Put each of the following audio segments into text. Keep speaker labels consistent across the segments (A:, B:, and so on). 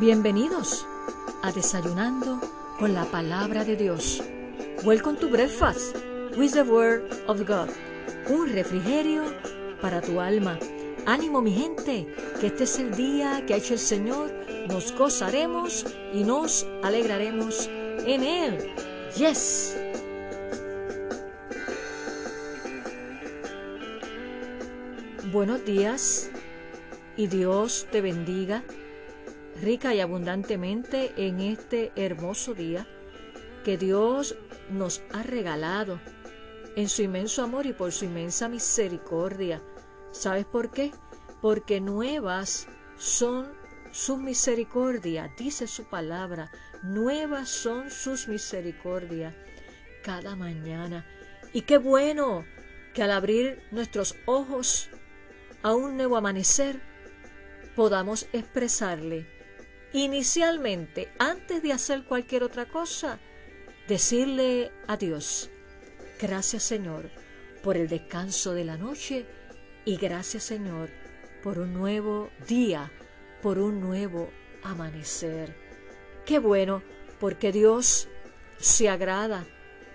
A: Bienvenidos a Desayunando con la Palabra de Dios. Welcome to Breakfast with the Word of God. Un refrigerio para tu alma. Ánimo mi gente, que este es el día que ha hecho el Señor. Nos gozaremos y nos alegraremos en Él. Yes. Buenos días y Dios te bendiga rica y abundantemente en este hermoso día que Dios nos ha regalado en su inmenso amor y por su inmensa misericordia. ¿Sabes por qué? Porque nuevas son sus misericordias, dice su palabra, nuevas son sus misericordias cada mañana. Y qué bueno que al abrir nuestros ojos a un nuevo amanecer, podamos expresarle inicialmente, antes de hacer cualquier otra cosa, decirle a Dios, gracias Señor por el descanso de la noche y gracias Señor por un nuevo día, por un nuevo amanecer. Qué bueno, porque Dios se agrada,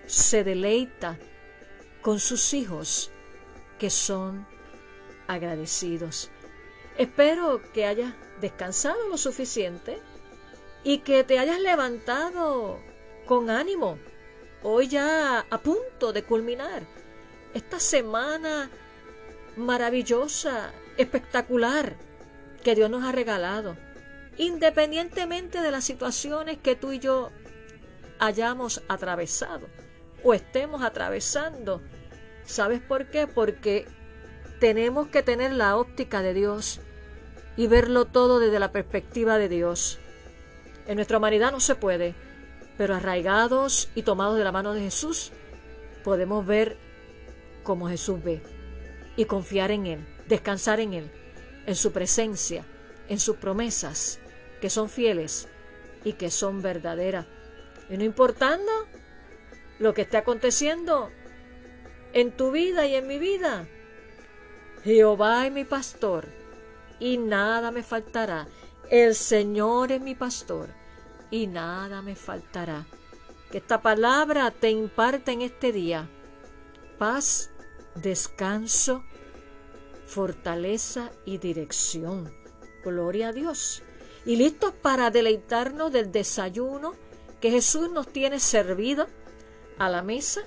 A: se deleita con sus hijos que son agradecidos. Espero que hayas descansado lo suficiente y que te hayas levantado con ánimo. Hoy ya a punto de culminar esta semana maravillosa, espectacular que Dios nos ha regalado. Independientemente de las situaciones que tú y yo hayamos atravesado o estemos atravesando. ¿Sabes por qué? Porque tenemos que tener la óptica de Dios y verlo todo desde la perspectiva de Dios. En nuestra humanidad no se puede, pero arraigados y tomados de la mano de Jesús, podemos ver como Jesús ve y confiar en Él, descansar en Él, en su presencia, en sus promesas, que son fieles y que son verdaderas. Y no importando lo que esté aconteciendo en tu vida y en mi vida, Jehová es mi pastor y nada me faltará. El Señor es mi pastor y nada me faltará. Que esta palabra te imparte en este día paz, descanso, fortaleza y dirección. Gloria a Dios. Y listos para deleitarnos del desayuno que Jesús nos tiene servido a la mesa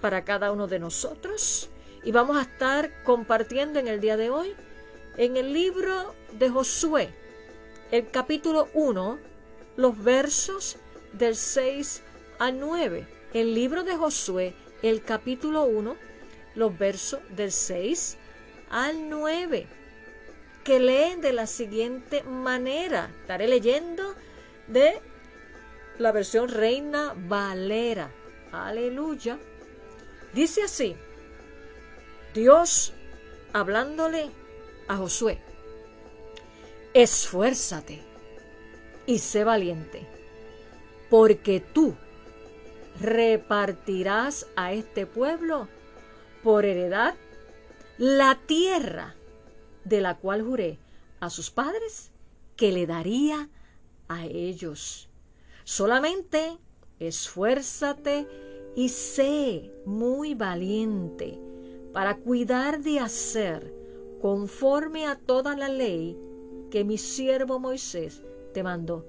A: para cada uno de nosotros. Y vamos a estar compartiendo en el día de hoy en el libro de Josué, el capítulo 1, los versos del 6 al 9. El libro de Josué, el capítulo 1, los versos del 6 al 9, que leen de la siguiente manera. Estaré leyendo de la versión Reina Valera. Aleluya. Dice así, Dios hablándole a Josué, esfuérzate y sé valiente, porque tú repartirás a este pueblo por heredad la tierra de la cual juré a sus padres que le daría a ellos. Solamente esfuérzate y sé muy valiente para cuidar de hacer conforme a toda la ley que mi siervo Moisés te mandó.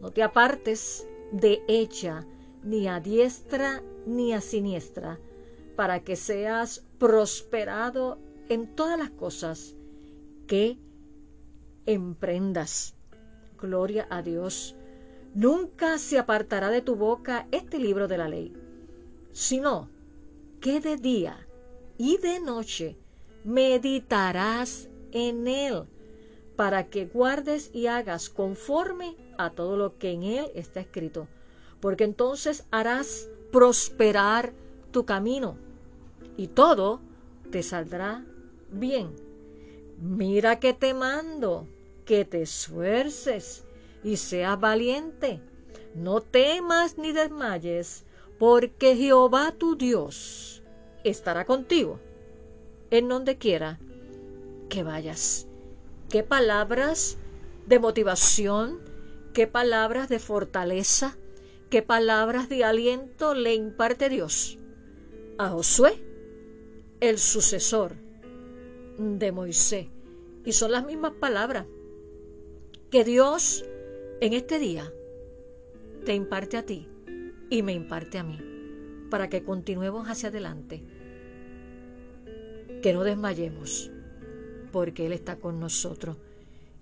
A: No te apartes de ella, ni a diestra ni a siniestra, para que seas prosperado en todas las cosas que emprendas. Gloria a Dios. Nunca se apartará de tu boca este libro de la ley, sino que de día y de noche meditarás en él, para que guardes y hagas conforme a todo lo que en él está escrito, porque entonces harás prosperar tu camino y todo te saldrá bien. Mira que te mando, que te esfuerces y seas valiente. No temas ni desmayes, porque Jehová tu Dios estará contigo en donde quiera que vayas. Qué palabras de motivación, qué palabras de fortaleza, qué palabras de aliento le imparte Dios a Josué, el sucesor de Moisés. Y son las mismas palabras que Dios en este día te imparte a ti y me imparte a mí, para que continuemos hacia adelante, que no desmayemos, porque Él está con nosotros.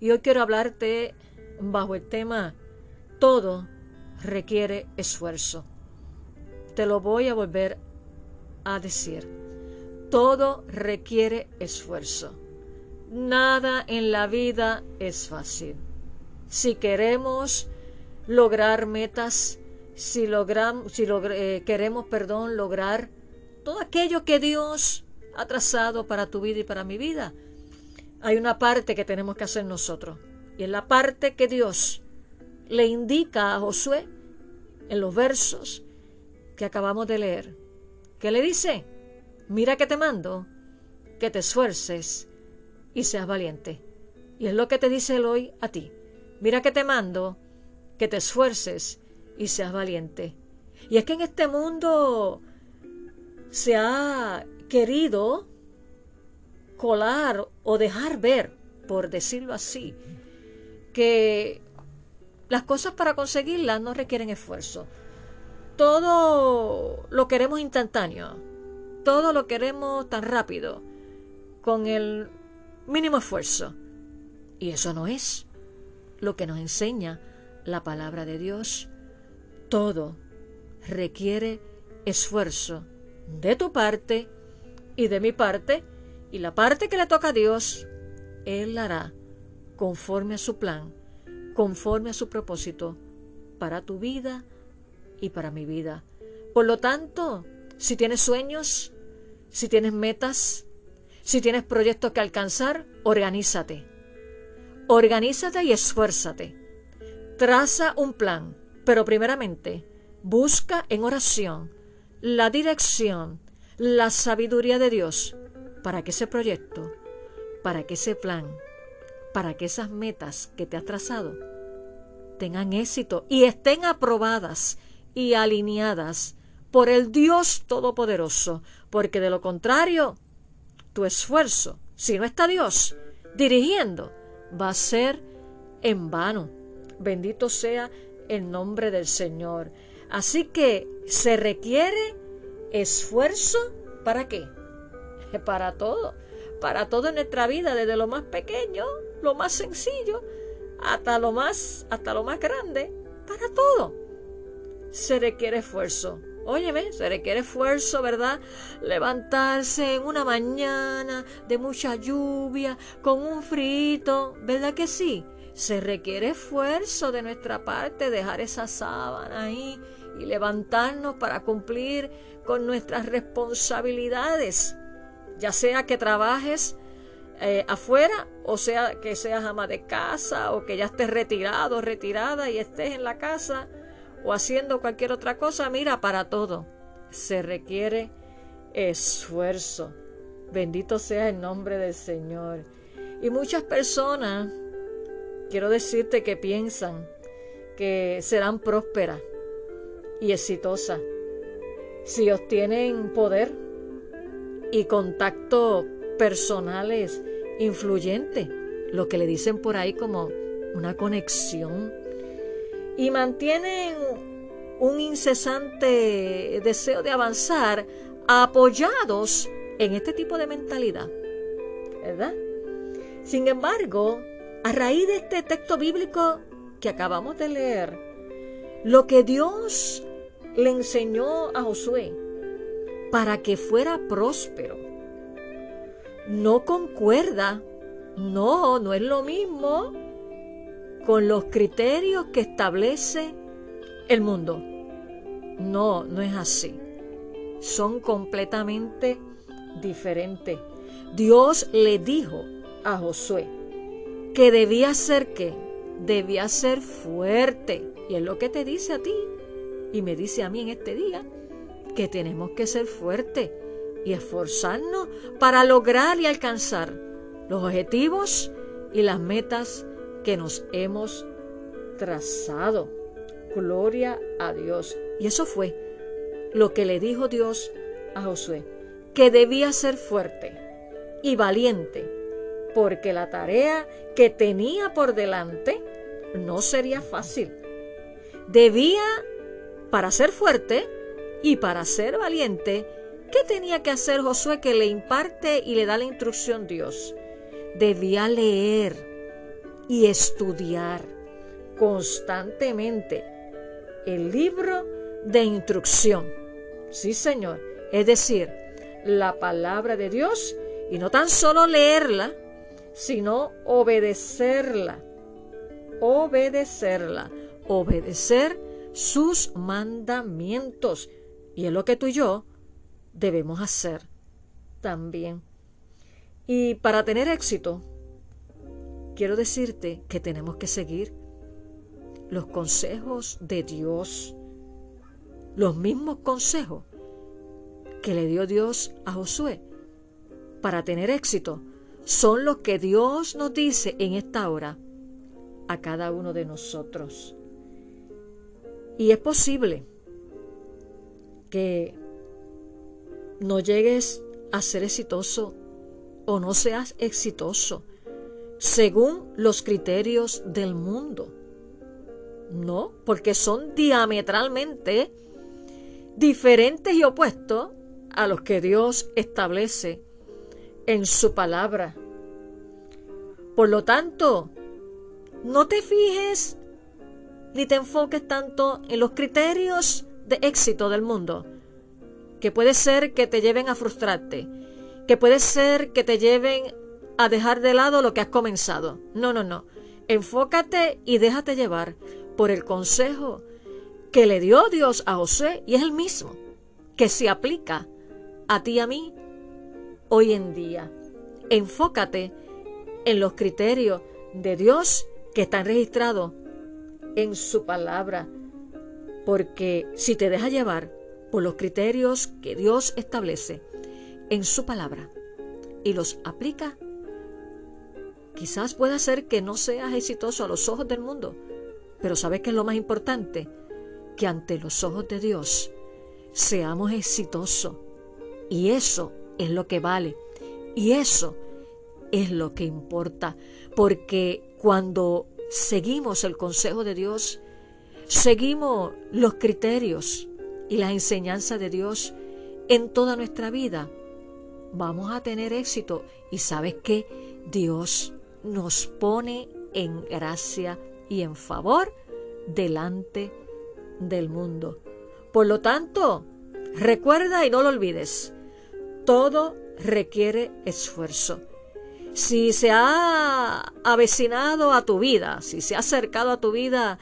A: Y hoy quiero hablarte bajo el tema, todo requiere esfuerzo. Te lo voy a volver a decir. Todo requiere esfuerzo. Nada en la vida es fácil. Si queremos lograr metas, si, logramos, si eh, queremos, perdón, lograr todo aquello que Dios ha trazado para tu vida y para mi vida, hay una parte que tenemos que hacer nosotros. Y es la parte que Dios le indica a Josué en los versos que acabamos de leer. ¿Qué le dice? Mira que te mando, que te esfuerces y seas valiente. Y es lo que te dice él hoy a ti. Mira que te mando, que te esfuerces y seas valiente. Y es que en este mundo se ha querido colar o dejar ver, por decirlo así, que las cosas para conseguirlas no requieren esfuerzo. Todo lo queremos instantáneo, todo lo queremos tan rápido, con el mínimo esfuerzo. Y eso no es lo que nos enseña la palabra de Dios. Todo requiere esfuerzo de tu parte y de mi parte, y la parte que le toca a Dios, Él la hará conforme a su plan, conforme a su propósito para tu vida y para mi vida. Por lo tanto, si tienes sueños, si tienes metas, si tienes proyectos que alcanzar, organízate. Organízate y esfuérzate. Traza un plan, pero primeramente busca en oración la dirección, la sabiduría de Dios para que ese proyecto, para que ese plan, para que esas metas que te has trazado tengan éxito y estén aprobadas y alineadas por el Dios Todopoderoso, porque de lo contrario, tu esfuerzo, si no está Dios dirigiendo, va a ser en vano. Bendito sea el nombre del Señor. Así que se requiere esfuerzo para qué? Para todo para toda nuestra vida, desde lo más pequeño, lo más sencillo, hasta lo más, hasta lo más grande, para todo. Se requiere esfuerzo. Óyeme, se requiere esfuerzo, ¿verdad? Levantarse en una mañana de mucha lluvia, con un frito, ¿verdad que sí? Se requiere esfuerzo de nuestra parte, dejar esa sábana ahí y levantarnos para cumplir con nuestras responsabilidades ya sea que trabajes eh, afuera o sea que seas ama de casa o que ya estés retirado, retirada y estés en la casa o haciendo cualquier otra cosa, mira, para todo se requiere esfuerzo. Bendito sea el nombre del Señor. Y muchas personas, quiero decirte que piensan que serán prósperas y exitosas si obtienen poder y contactos personales influyentes, lo que le dicen por ahí como una conexión, y mantienen un incesante deseo de avanzar apoyados en este tipo de mentalidad, ¿verdad? Sin embargo, a raíz de este texto bíblico que acabamos de leer, lo que Dios le enseñó a Josué para que fuera próspero. No concuerda, no, no es lo mismo con los criterios que establece el mundo. No, no es así. Son completamente diferentes. Dios le dijo a Josué que debía ser qué? Debía ser fuerte. Y es lo que te dice a ti y me dice a mí en este día que tenemos que ser fuertes y esforzarnos para lograr y alcanzar los objetivos y las metas que nos hemos trazado. Gloria a Dios. Y eso fue lo que le dijo Dios a Josué, que debía ser fuerte y valiente, porque la tarea que tenía por delante no sería fácil. Debía, para ser fuerte y para ser valiente, ¿qué tenía que hacer Josué que le imparte y le da la instrucción Dios? Debía leer y estudiar constantemente el libro de instrucción. Sí, Señor. Es decir, la palabra de Dios y no tan solo leerla, sino obedecerla. Obedecerla. Obedecer sus mandamientos. Y es lo que tú y yo debemos hacer también. Y para tener éxito, quiero decirte que tenemos que seguir los consejos de Dios, los mismos consejos que le dio Dios a Josué para tener éxito, son los que Dios nos dice en esta hora a cada uno de nosotros. Y es posible que no llegues a ser exitoso o no seas exitoso según los criterios del mundo. No, porque son diametralmente diferentes y opuestos a los que Dios establece en su palabra. Por lo tanto, no te fijes ni te enfoques tanto en los criterios de éxito del mundo, que puede ser que te lleven a frustrarte, que puede ser que te lleven a dejar de lado lo que has comenzado. No, no, no. Enfócate y déjate llevar por el consejo que le dio Dios a José y es el mismo que se aplica a ti y a mí hoy en día. Enfócate en los criterios de Dios que están registrados en su palabra, porque si te dejas llevar por los criterios que Dios establece en su palabra y los aplica, quizás pueda ser que no seas exitoso a los ojos del mundo, pero ¿sabes qué es lo más importante? Que ante los ojos de Dios seamos exitosos. Y eso es lo que vale. Y eso es lo que importa. Porque cuando seguimos el consejo de Dios, seguimos los criterios y las enseñanzas de Dios en toda nuestra vida, vamos a tener éxito. Y sabes que Dios nos pone en gracia y en favor delante del mundo. Por lo tanto, recuerda y no lo olvides, todo requiere esfuerzo. Si se ha avecinado a tu vida, si se ha acercado a tu vida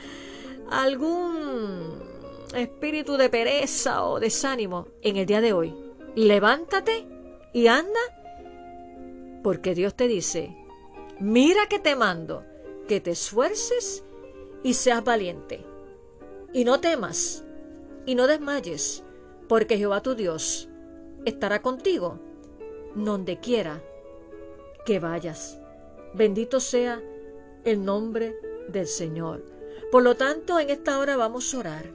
A: algún espíritu de pereza o desánimo en el día de hoy, levántate y anda, porque Dios te dice, mira que te mando que te esfuerces y seas valiente. Y no temas y no desmayes, porque Jehová tu Dios estará contigo donde quiera que vayas. Bendito sea el nombre del Señor. Por lo tanto, en esta hora vamos a orar,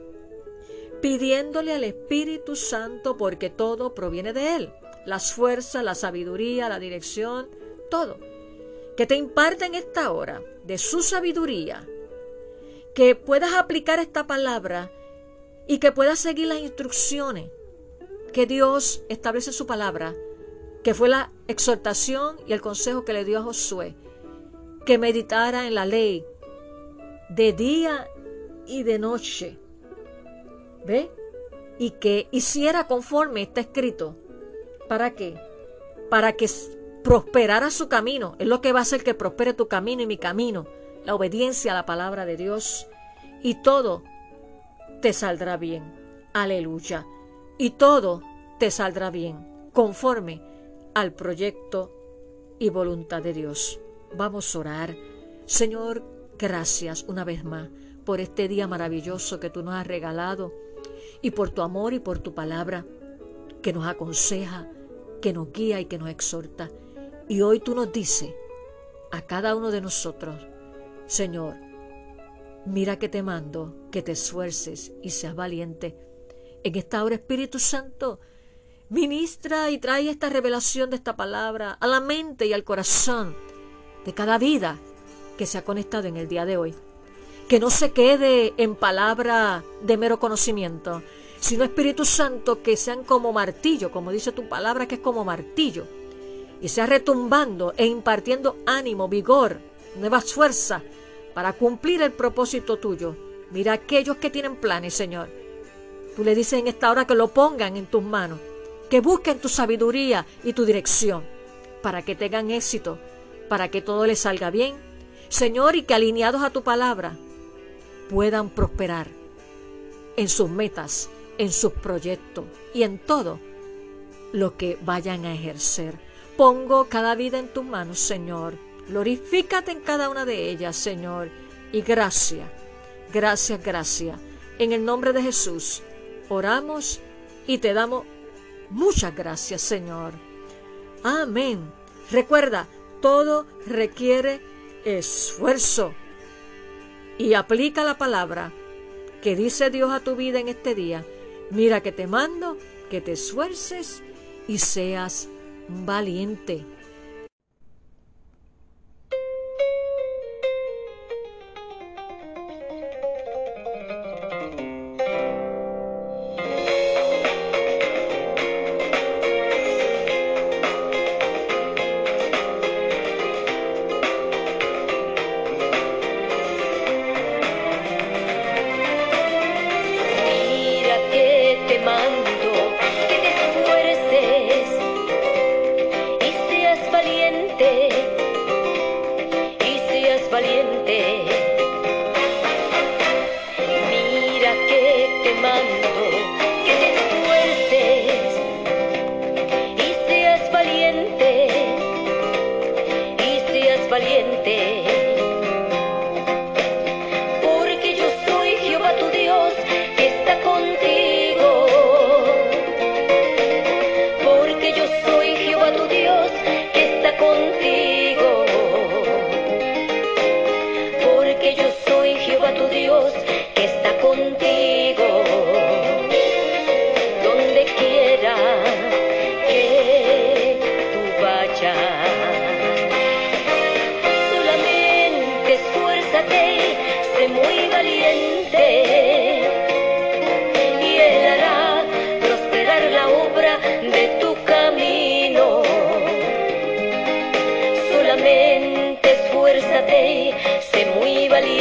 A: pidiéndole al Espíritu Santo, porque todo proviene de Él, las fuerzas, la sabiduría, la dirección, todo que te imparta en esta hora de su sabiduría, que puedas aplicar esta palabra y que puedas seguir las instrucciones que Dios establece en su palabra, que fue la exhortación y el consejo que le dio a Josué, que meditara en la ley de día y de noche. ¿Ve? Y que hiciera conforme está escrito. ¿Para qué? Para que prosperará su camino. Es lo que va a hacer que prospere tu camino y mi camino. La obediencia a la palabra de Dios. Y todo te saldrá bien. Aleluya. Y todo te saldrá bien. Conforme al proyecto y voluntad de Dios. Vamos a orar. Señor, gracias una vez más por este día maravilloso que tú nos has regalado y por tu amor y por tu palabra que nos aconseja, que nos guía y que nos exhorta. Y hoy tú nos dices a cada uno de nosotros, Señor,
B: Mira que te mando, que te esfuerces y seas valiente. En esta hora, Espíritu Santo, ministra y trae esta revelación de esta palabra a la mente y al corazón de cada vida que se ha conectado en el día de hoy. Que no se quede en palabra de mero conocimiento, sino Espíritu Santo que sean como martillo, como dice tu palabra que es como martillo, y sea retumbando e impartiendo ánimo, vigor, nuevas fuerzas para cumplir el propósito tuyo. Mira aquellos que tienen planes, Señor. Tú le dices en esta hora que lo pongan en tus manos, que busquen tu sabiduría y tu dirección, para que tengan éxito, para que todo les salga bien, Señor, y que alineados a tu palabra puedan prosperar en sus metas, en sus proyectos y en todo lo que vayan a ejercer. Pongo cada vida en tus manos, Señor. Glorifícate en cada una de ellas, Señor. Y gracias, gracias, gracias. En el nombre de Jesús, oramos y te damos muchas gracias, Señor. Amén. Recuerda, todo requiere esfuerzo. Y aplica la palabra que dice Dios a tu vida en este día. Mira que te mando que te esfuerces y seas valiente.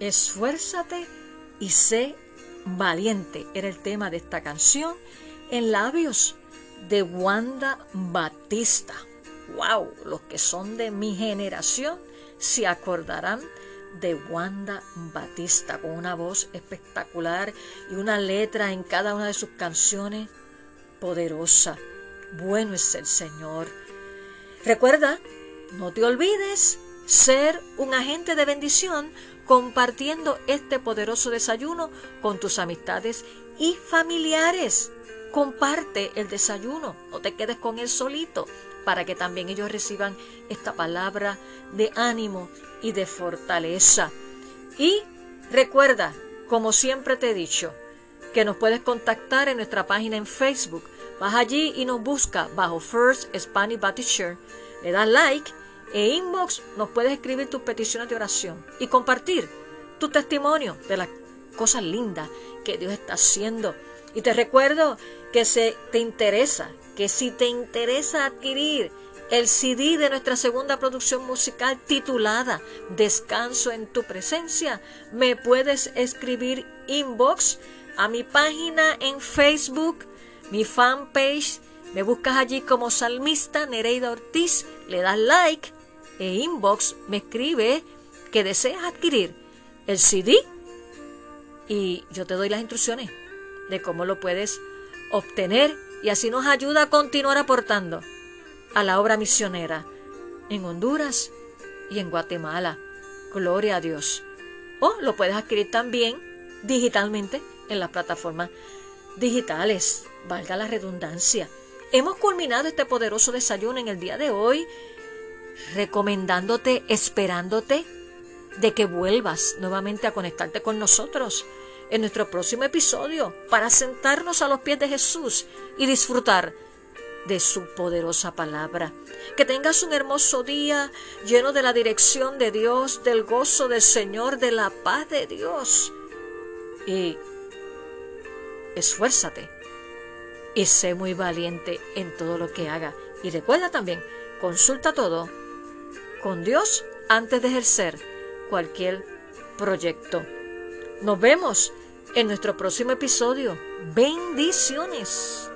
C: Esfuérzate y sé valiente.
A: Era el tema de esta canción en labios de Wanda Batista. ¡Wow! Los que son de mi generación se acordarán de Wanda Batista con una voz espectacular y una letra en cada una de sus canciones poderosa. Bueno es el Señor. Recuerda, no te olvides ser un agente de bendición compartiendo este poderoso desayuno con tus amistades y familiares. Comparte el desayuno, no te quedes con él solito, para que también ellos reciban esta palabra de ánimo y de fortaleza. Y recuerda, como siempre te he dicho, que nos puedes contactar en nuestra página en Facebook. Vas allí y nos busca bajo First Spanish Baptist. Le das like e inbox nos puedes escribir tus peticiones de oración y compartir tu testimonio de las cosas lindas que Dios está haciendo. Y te recuerdo que si te interesa, que si te interesa adquirir el CD de nuestra segunda producción musical titulada Descanso en tu presencia, me puedes escribir inbox a mi página en Facebook, mi fanpage, me buscas allí como salmista Nereida Ortiz, le das like e inbox me escribe que deseas adquirir el CD y yo te doy las instrucciones de cómo lo puedes obtener y así nos ayuda a continuar aportando a la obra misionera en Honduras y en Guatemala. Gloria a Dios. O lo puedes adquirir también digitalmente en las plataformas digitales. Valga la redundancia. Hemos culminado este poderoso desayuno en el día de hoy recomendándote, esperándote de que vuelvas nuevamente a conectarte con nosotros en nuestro próximo episodio para sentarnos a los pies de Jesús y disfrutar de su poderosa palabra. Que tengas un hermoso día lleno de la dirección de Dios, del gozo del Señor, de la paz de Dios. Y esfuérzate y sé muy valiente en todo lo que haga. Y recuerda también, consulta todo con Dios antes de ejercer cualquier proyecto. Nos vemos en nuestro próximo episodio. Bendiciones.